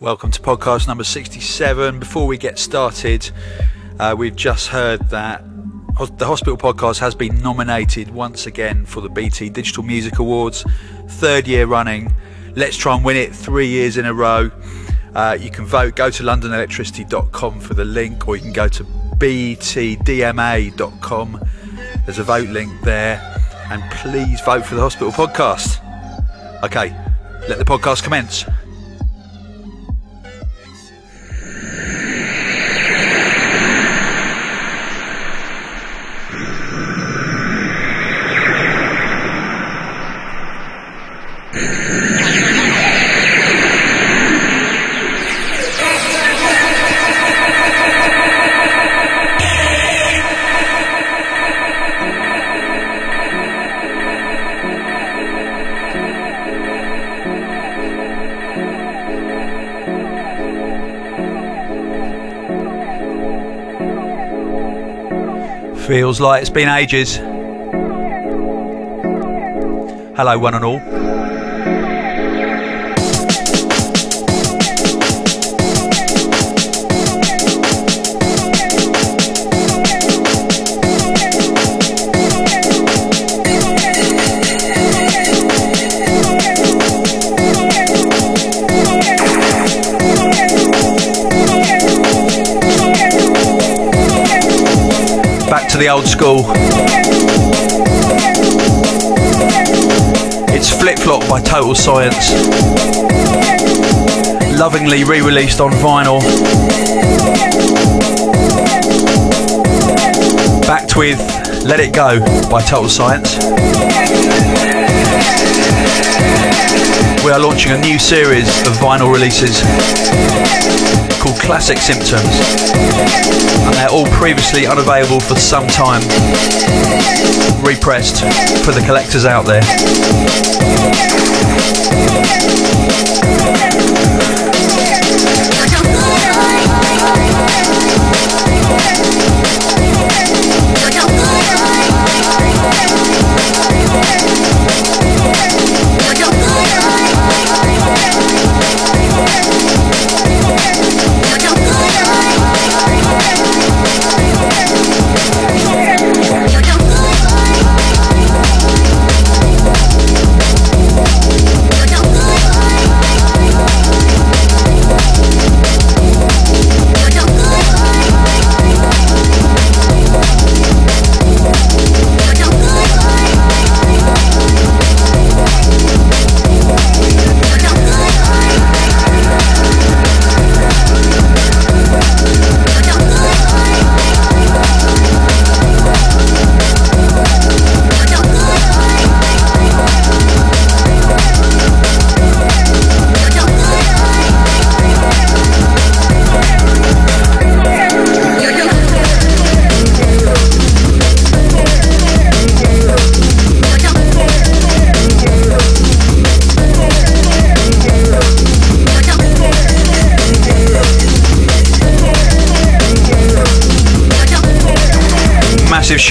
Welcome to podcast number 67. Before we get started, uh, we've just heard that the Hospital Podcast has been nominated once again for the BT Digital Music Awards, third year running. Let's try and win it three years in a row. Uh, you can vote, go to londonelectricity.com for the link, or you can go to btdma.com. There's a vote link there, and please vote for the Hospital Podcast. Okay, let the podcast commence. Feels like it's been ages. Hello, one and all. The old school. It's Flip Flop by Total Science. Lovingly re released on vinyl. Backed with Let It Go by Total Science. We are launching a new series of vinyl releases called Classic Symptoms, and they're all previously unavailable for some time, repressed for the collectors out there.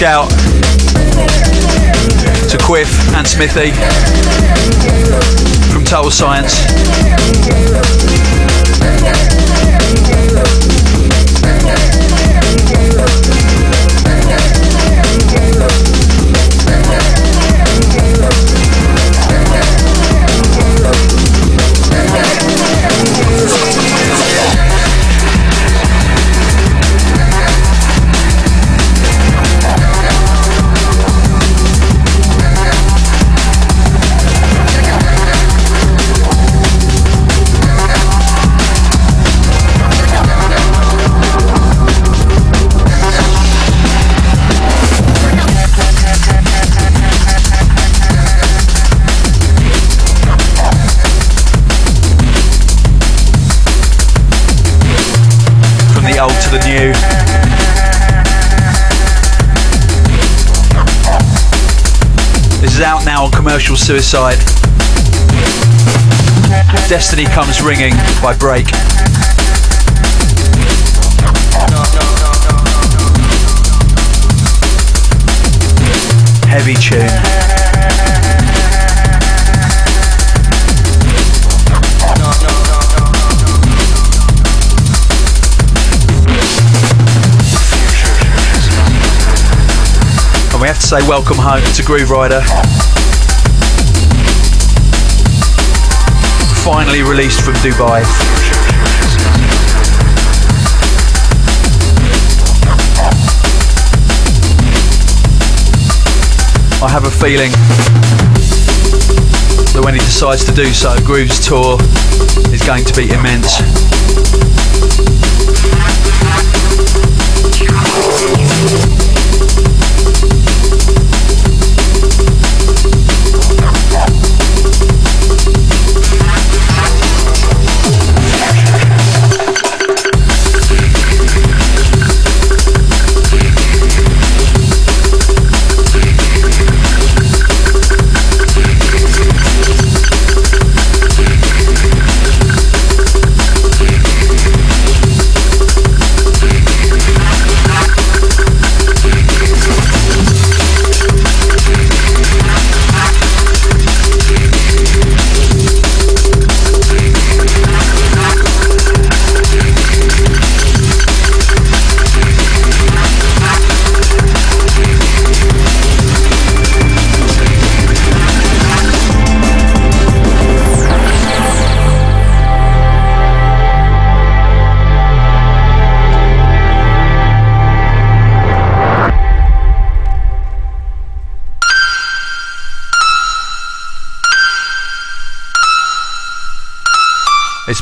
Shout to Quiff and Smithy from Total Science. Commercial suicide. Destiny Comes Ringing by Break. Heavy tune. Have to say welcome home to Grooverider. Finally released from Dubai. I have a feeling that when he decides to do so, Groove's tour is going to be immense.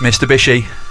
Mr. Bishy.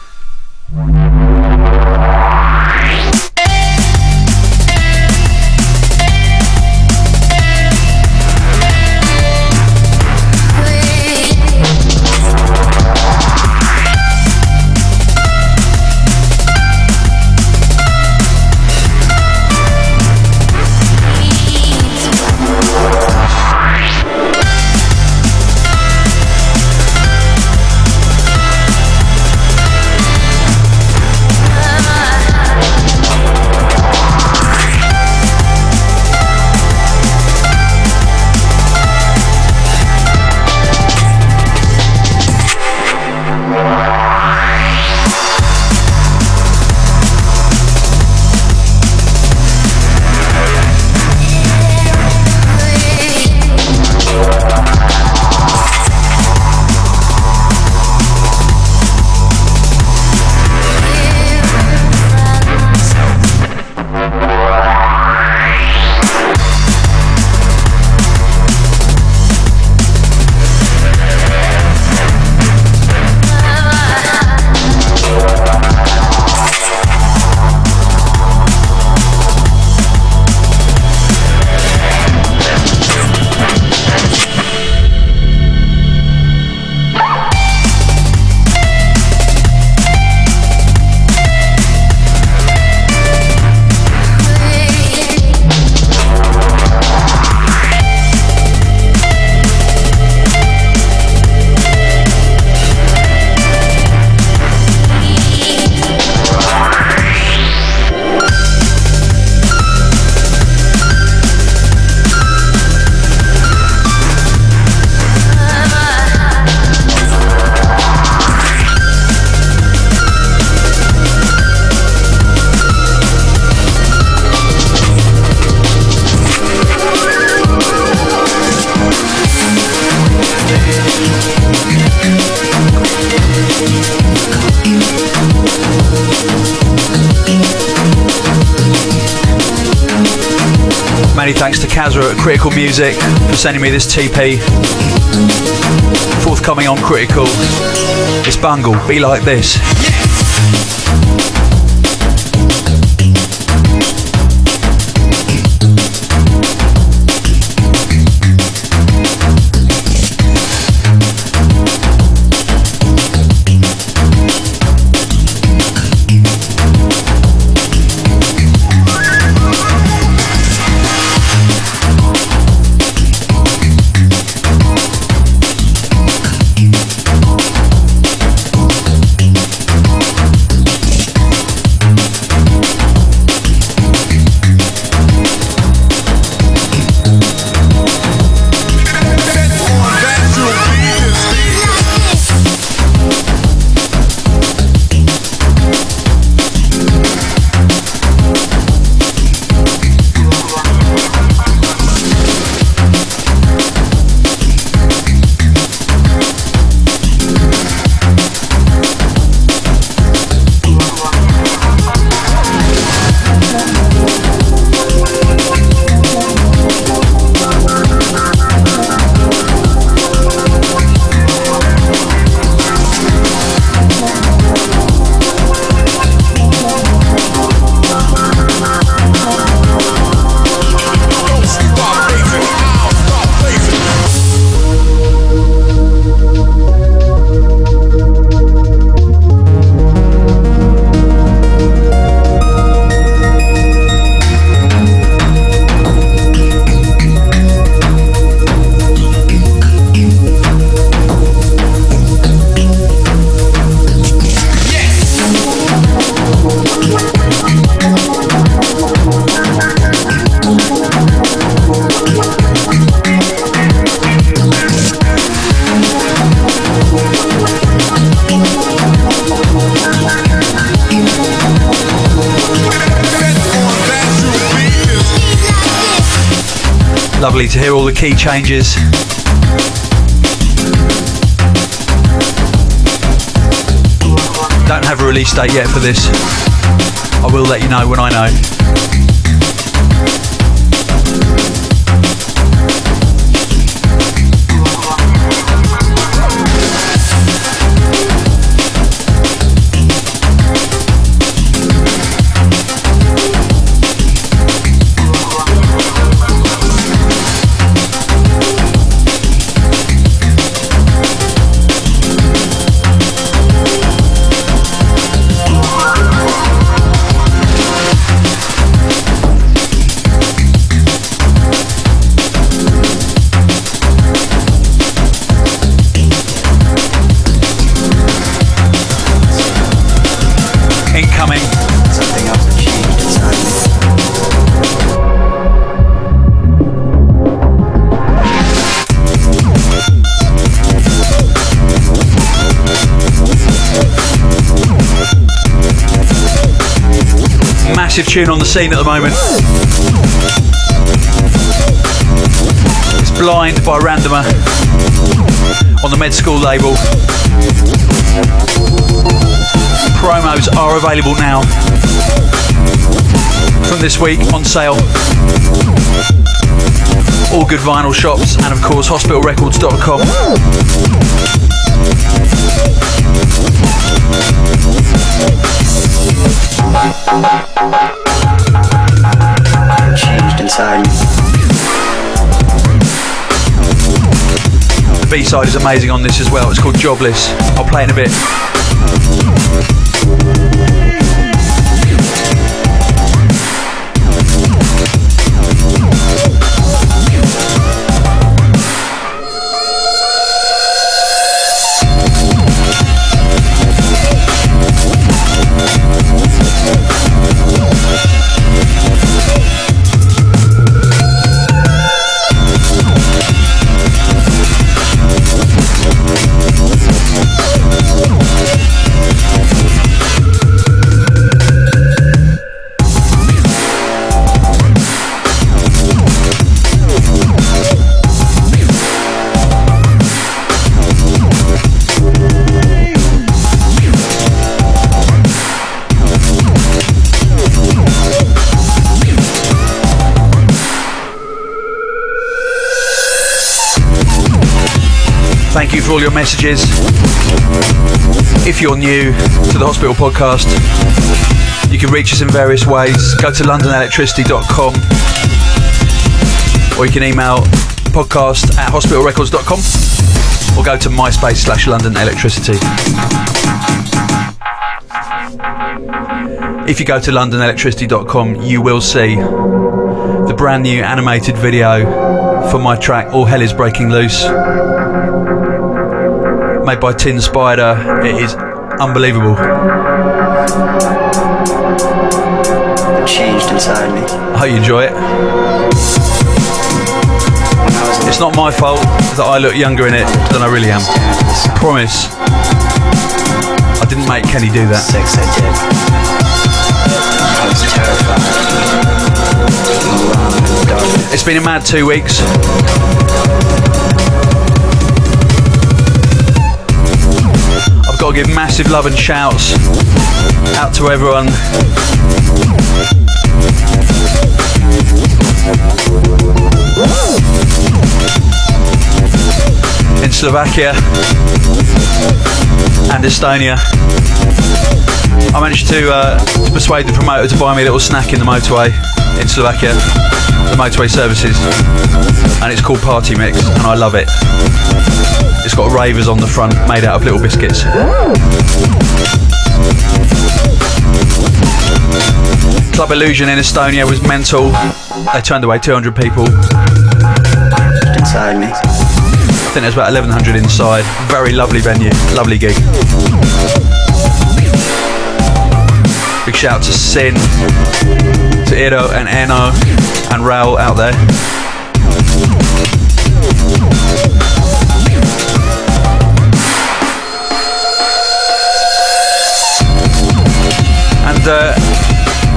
For sending me this TP. Forthcoming on Critical. It's Bungle, Be Like This. Changes. Don't have a release date yet for this. I will let you know when I know. Massive tune on the scene at the moment. It's Blind by Randomer on the Med School label. Promos are available now from this week on sale. All good vinyl shops and of course hospitalrecords.com. Changed inside. The B-side is amazing on this as well. It's called Jobless. I'll play in a bit. All your messages. If you're new to the Hospital Podcast, you can reach us in various ways. Go to londonelectricity.com or you can email podcast at hospitalrecords.com or go to myspace slash London Electricity. If you go to londonelectricity.com, you will see the brand new animated video for my track All Hell is Breaking Loose made by Tin Spider. It is unbelievable. Changed inside me. I hope you enjoy it. When I was It's not my fault that I look younger in it than I really am. staring at the sun. Promise. I didn't make Kenny do that. Sex I did. I was terrified. Alone in the darkness. It's been a mad two weeks. Got to give massive love and shouts out to everyone. In Slovakia and Estonia. I managed to, uh, to persuade the promoter to buy me a little snack in the motorway in Slovakia, the motorway services, and it's called Party Mix, and I love it. It's got ravers on the front, made out of little biscuits. Club Illusion in Estonia was mental. They turned away 200 people. I Inside me. think there's about 1100 inside. Very lovely venue, lovely gig. Big shout out to Sin, to Iro and Eno and Raul out there. Uh,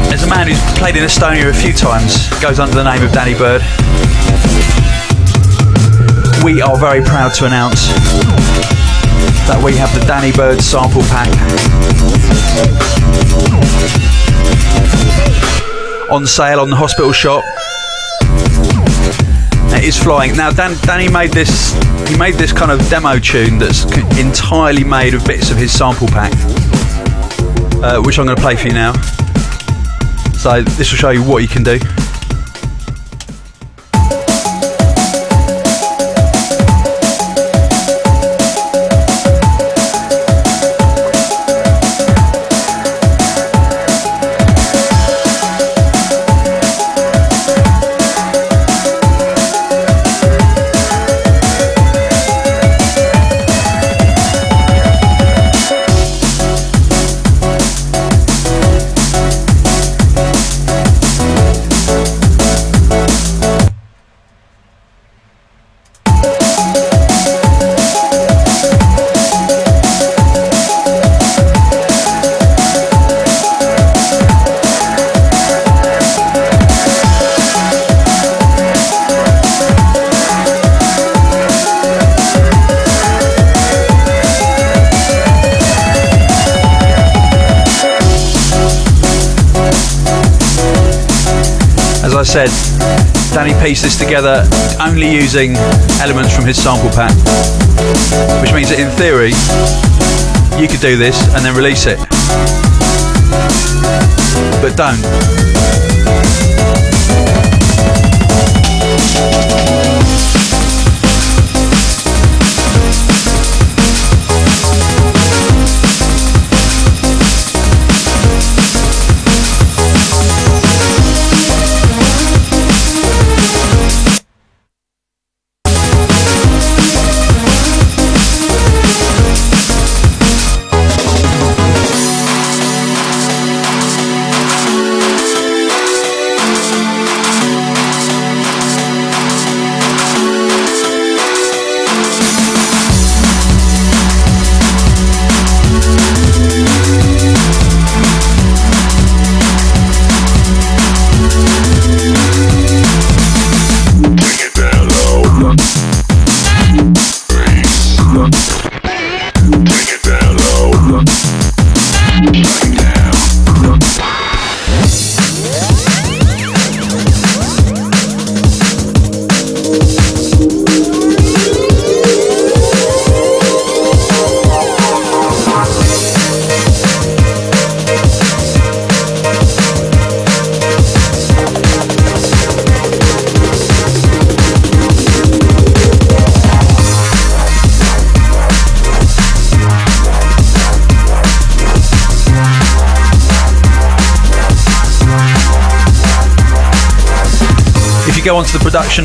there's a man who's played in Estonia a few times, goes under the name of Danny Byrd. we are very proud to announce that we have the Danny Byrd sample pack on sale on the hospital shop. It is flying now. Dan, Danny made this. He made this kind of demo tune that's entirely made of bits of his sample pack, uh, which I'm going to play for you now. So this will show you what you can do. Using elements from his sample pack, which means that in theory, you could do this and then release it. But don't.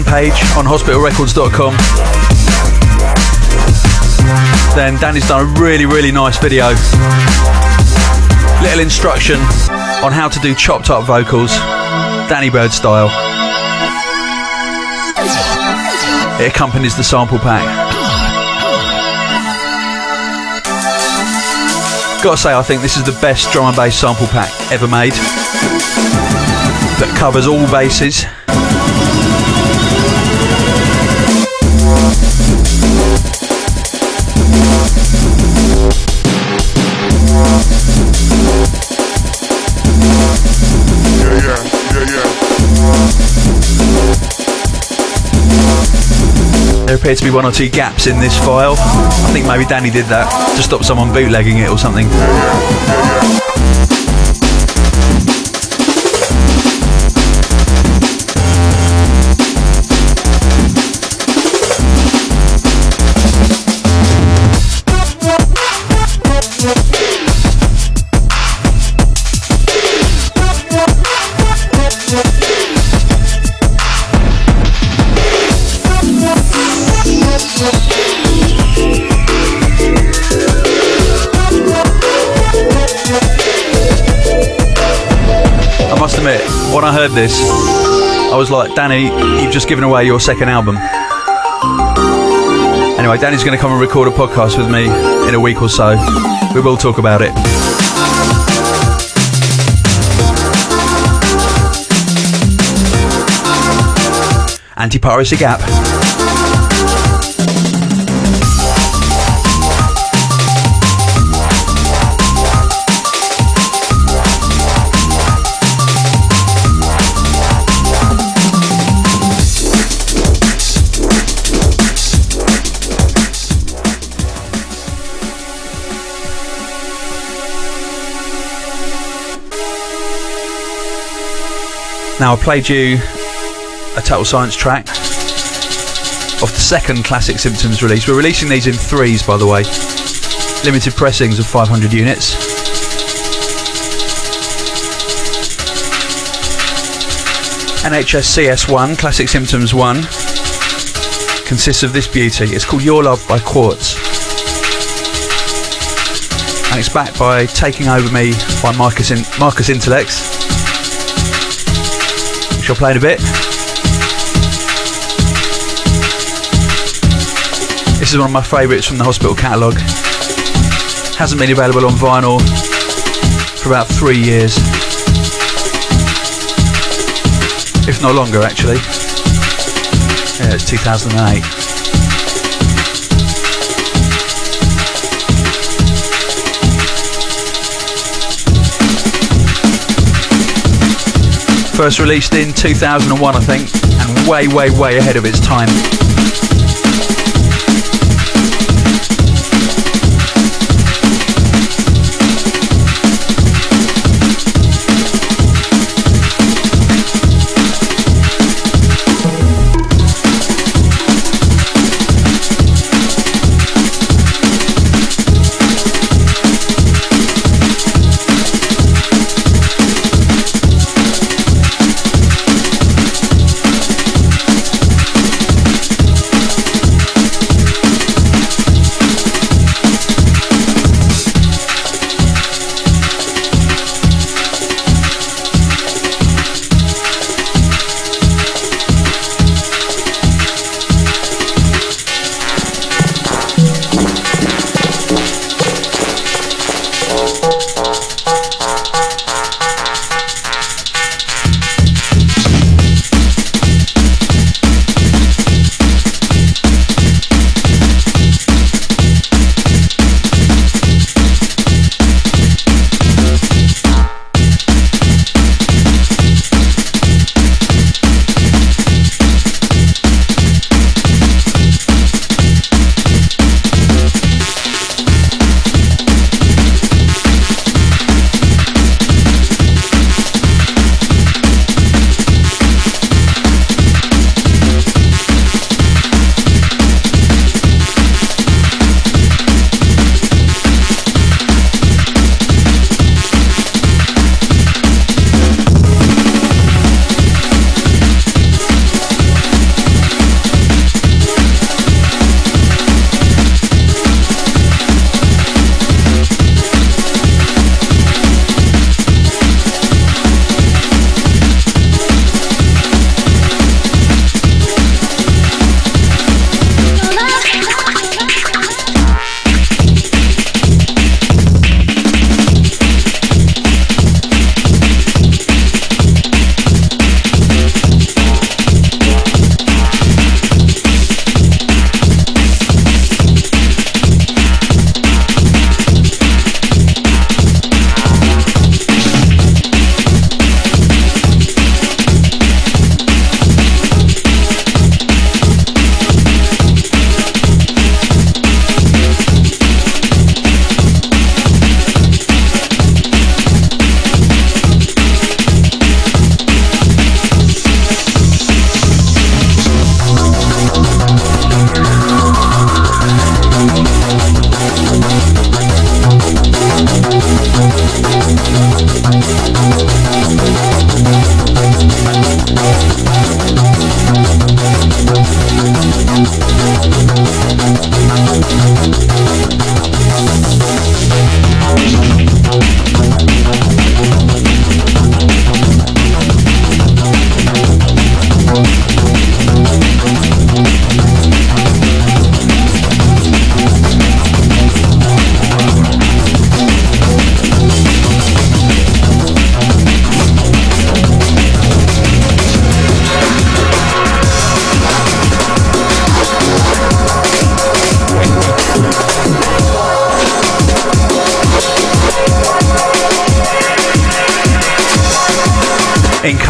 Page on hospitalrecords.com, then Danny's done a really, really nice video. Little instruction on how to do chopped up vocals, Danny Byrd style. It accompanies the sample pack. Gotta say, I think this is the best drum and bass sample pack ever made that covers all bases. Appear to be one or two gaps in this file. I think maybe Danny did that to stop someone bootlegging it or something. Heard this, I was like, Danny, you've just given away your second album. Anyway, Danny's going to come and record a podcast with me in a week or so. We will talk about it. Anti piracy gap. Now, I played you a Total Science track of the second Classic Symptoms release. We're releasing these in threes, by the way. Limited pressings of 500 units. NHS CS1, Classic Symptoms 1, consists of this beauty. It's called Your Love by Quartz. And it's backed by Taking Over Me by Marcus, in- Marcus Intalex. I'll play in a bit. This is one of my favourites from the hospital catalogue. Hasn't been available on vinyl for about three years. If not longer, actually. Yeah, it's 2008. First released in 2001, I think, and way, way, way ahead of its time.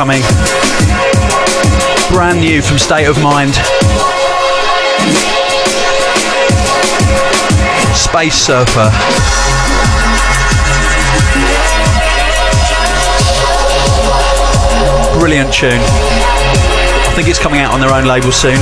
Incoming. Brand new from State of Mind. Space Surfer. Brilliant tune. I think it's coming out on their own label soon.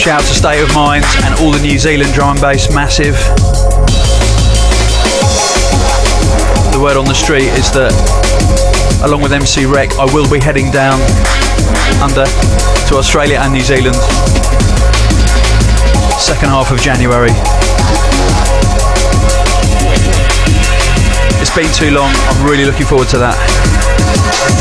Shout to State of Mind and all the New Zealand drum and bass, massive. The word on the street is that, along with MC Wrec, I will be heading down under to Australia and New Zealand. Second half of January. It's been too long. I'm really looking forward to that.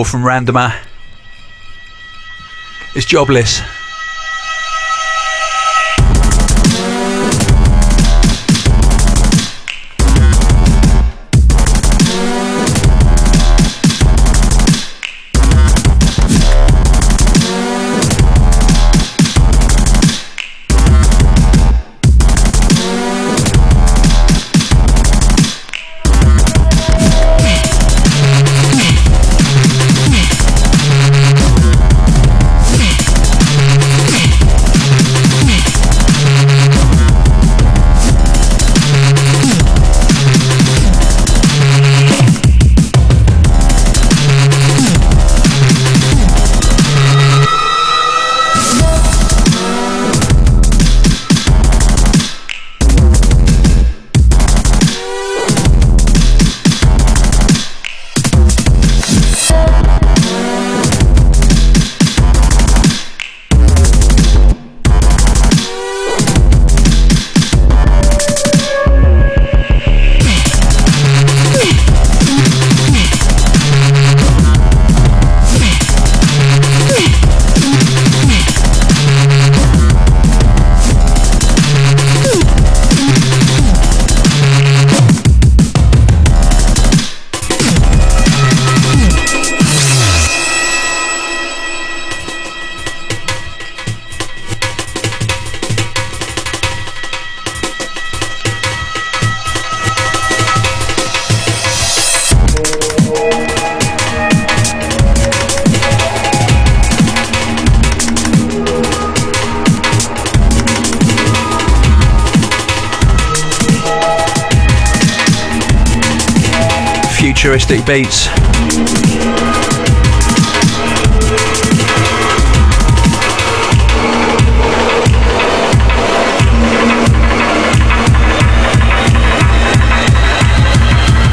More from Randomer. It's jobless.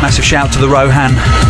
Massive shout to the Rohan.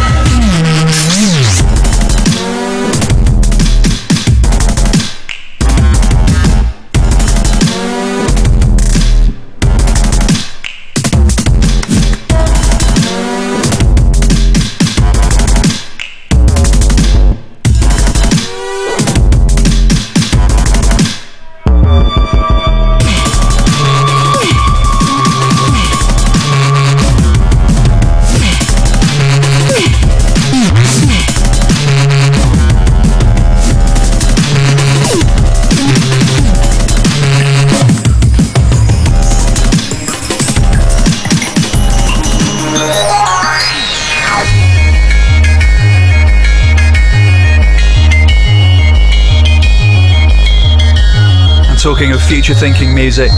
Future thinking music,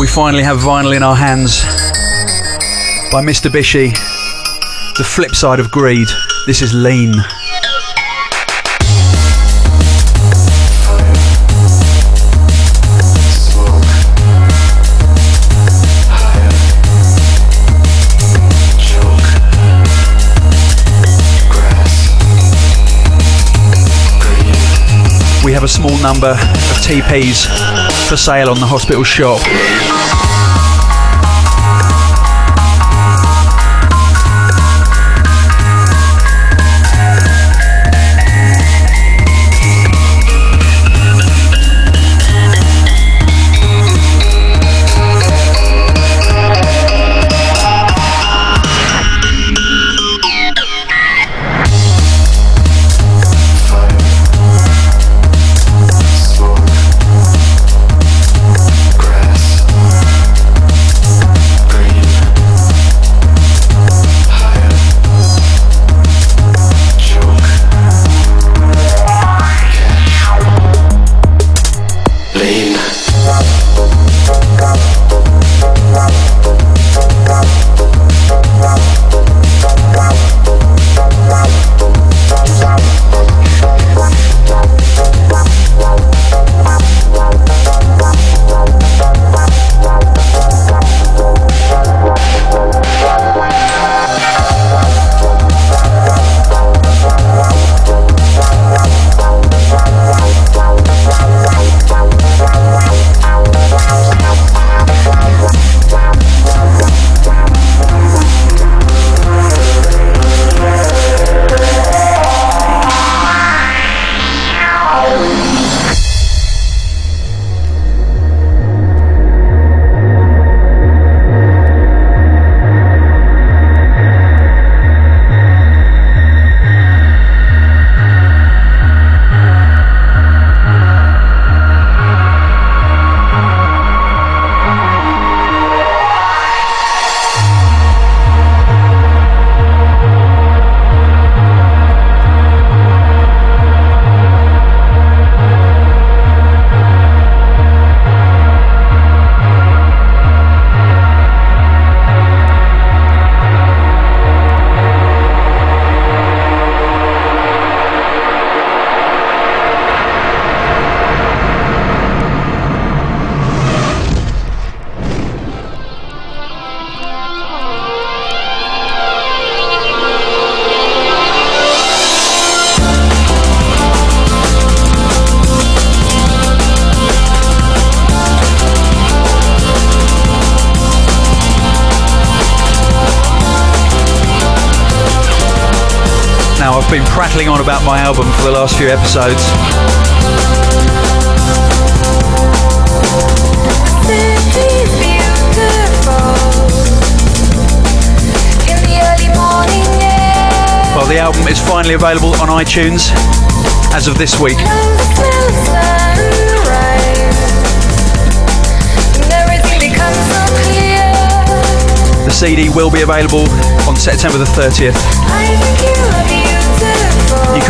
we finally have vinyl in our hands by Mistabishi. The flip side of greed. This is lean. We have a small number of TPs for sale on the hospital shop. Prattling on about my album for the last few episodes. Well, the album is finally available on iTunes as of this week. The CD will be available on September the 30th.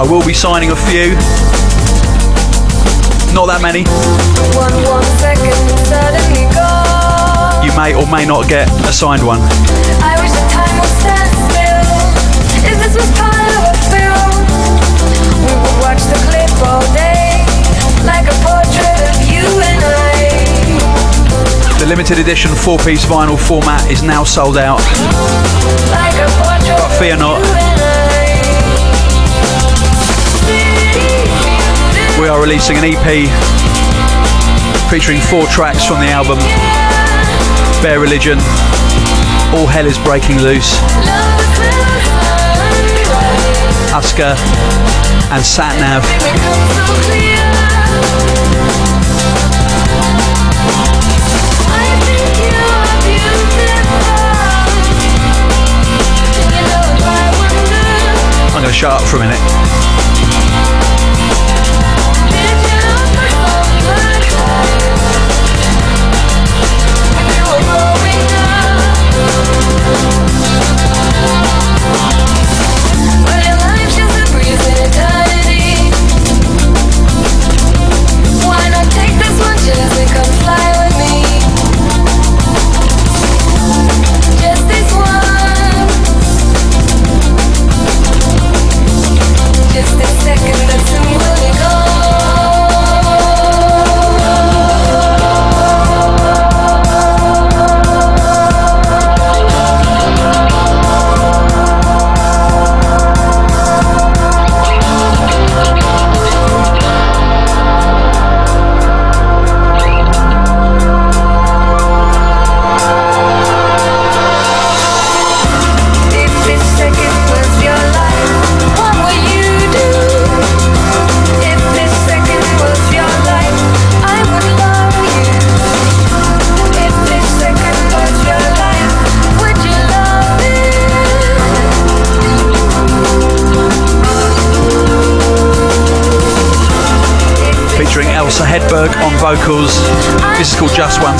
I will be signing a few. Not that many. One, one second. You may or may not get a signed one. I wish the time would stand still. If this was part of a film, we would watch the clip all day, like a portrait of you and I. The limited edition four piece vinyl format is now sold out. Like a portrait But fear not. We are releasing an EP featuring four tracks from the album Bare Religion, All Hell is Breaking Loose. Uska, and Satnav. I'm going to shut up for a minute.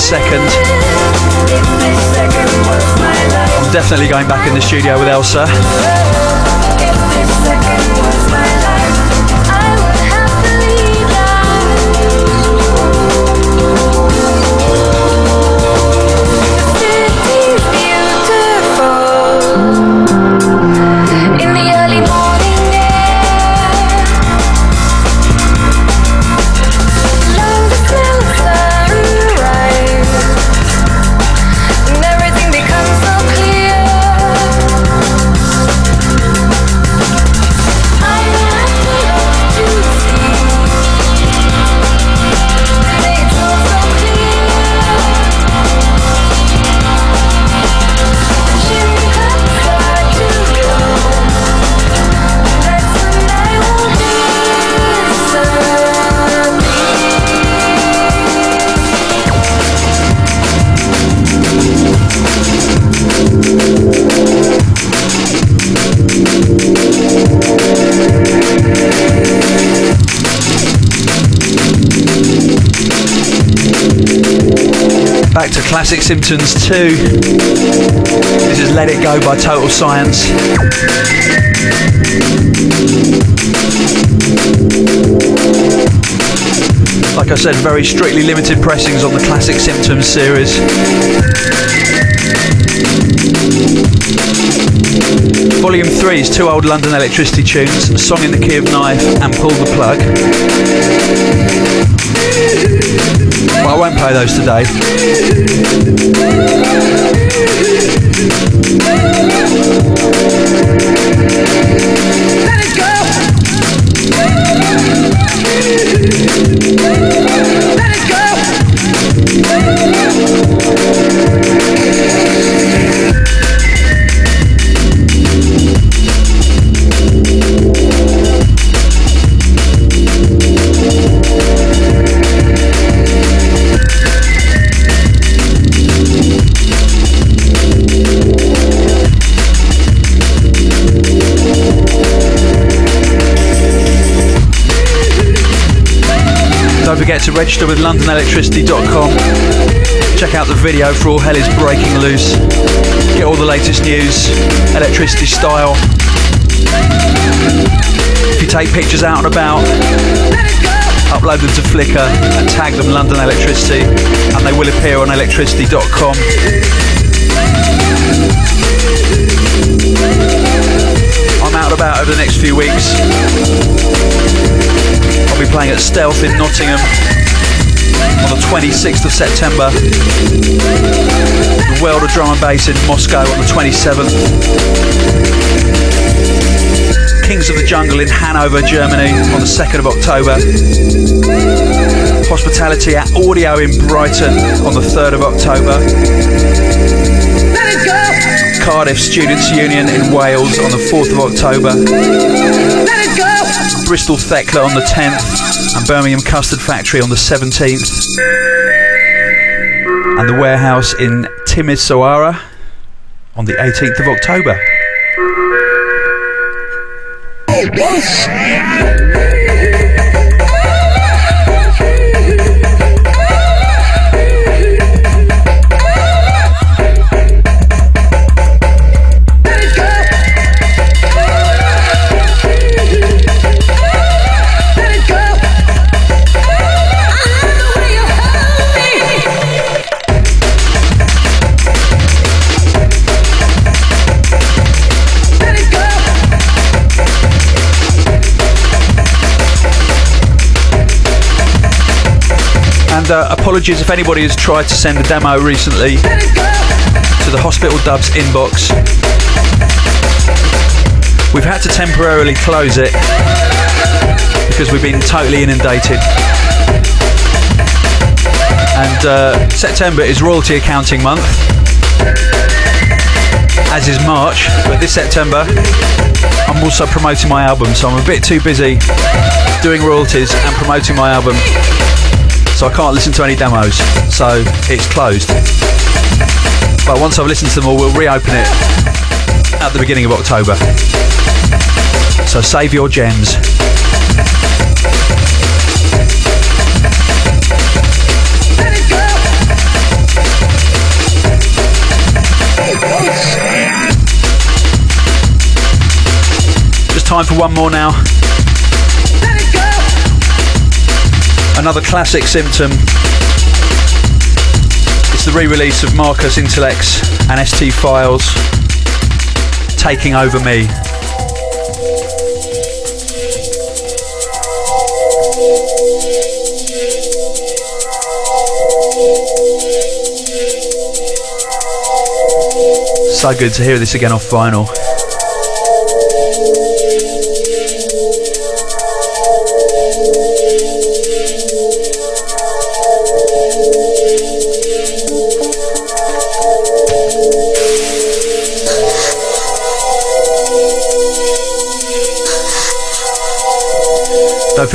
Second. I'm definitely going back in the studio with Elsa. Classic Symptoms 2. This is Let It Go by Total Science. Like I said, very strictly limited pressings on the Classic Symptoms series. Volume 3 is two old London electricity tunes, song in the key of knife and pull the plug. But I won't play those today. Forget to register with londonelectricity.com. Check out the video for All Hell is Breaking Loose. Get all the latest news, electricity style. If you take pictures out and about, upload them to Flickr and tag them London Electricity, and they will appear on electricity.com. I'm out and about over the next few weeks. I'll be playing at Stealth in Nottingham on the 26th of September. The World of Drum and Bass in Moscow on the 27th. Kings of the Jungle in Hanover, Germany on the 2nd of October. Hospitality at Audio in Brighton on the 3rd of October. Cardiff Students Union in Wales on the 4th of October. Bristol Thekla on the 10th and Birmingham Custard Factory on the 17th. And the warehouse in Timisoara on the 18th of October. Uh, apologies if anybody has tried to send a demo recently to the Hospital Dubs inbox. We've had to temporarily close it because we've been totally inundated. And uh, September is royalty accounting month, as is March, but this September I'm also promoting my album, so I'm a bit too busy doing royalties and promoting my album so I can't listen to any demos. So it's closed. But once I've listened to them all, we'll reopen it at the beginning of October. So save your gems. Just time for one more now. Another classic symptom. It's the re-release of Marcus Intalex and ST Files taking over me. So good to hear this again off vinyl.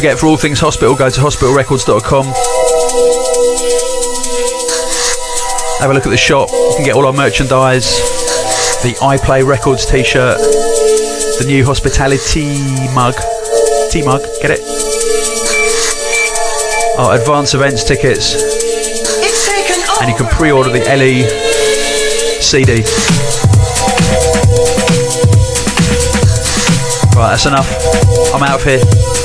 Forget, for all things hospital, go to hospitalrecords.com. Have a look at the shop. You can get all our merchandise, the iPlay Records t-shirt, the new hospitality mug, tea mug. Get it? Oh, advance events tickets, and you can pre-order the LE CD. Right, that's enough. I'm out of here.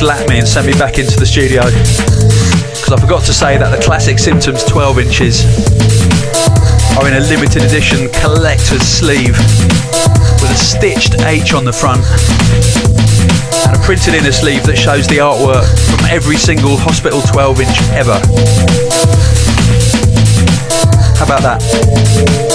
Slapped me and sent me back into the studio. Because I forgot to say that the Classic Symptoms 12 inches are in a limited edition collector's sleeve with a stitched H on the front and a printed inner sleeve that shows the artwork from every single Hospital 12 inch ever. How about that?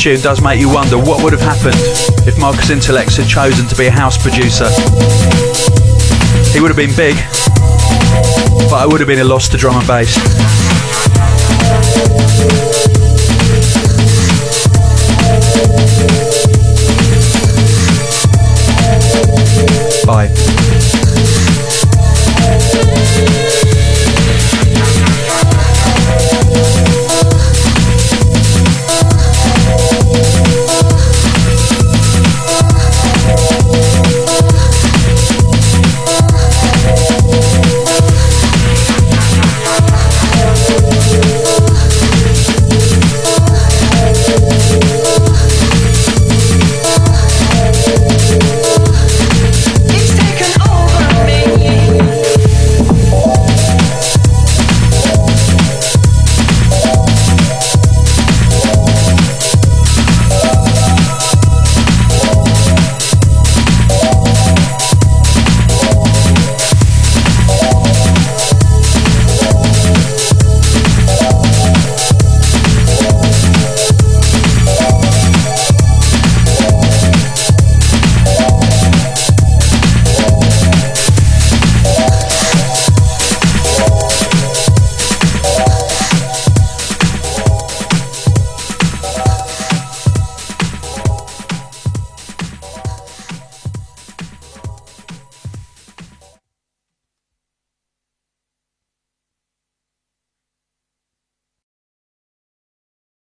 Tune does make you wonder what would have happened if Marcus Intalex had chosen to be a house producer. He would have been big, but I would have been a loss to drum and bass.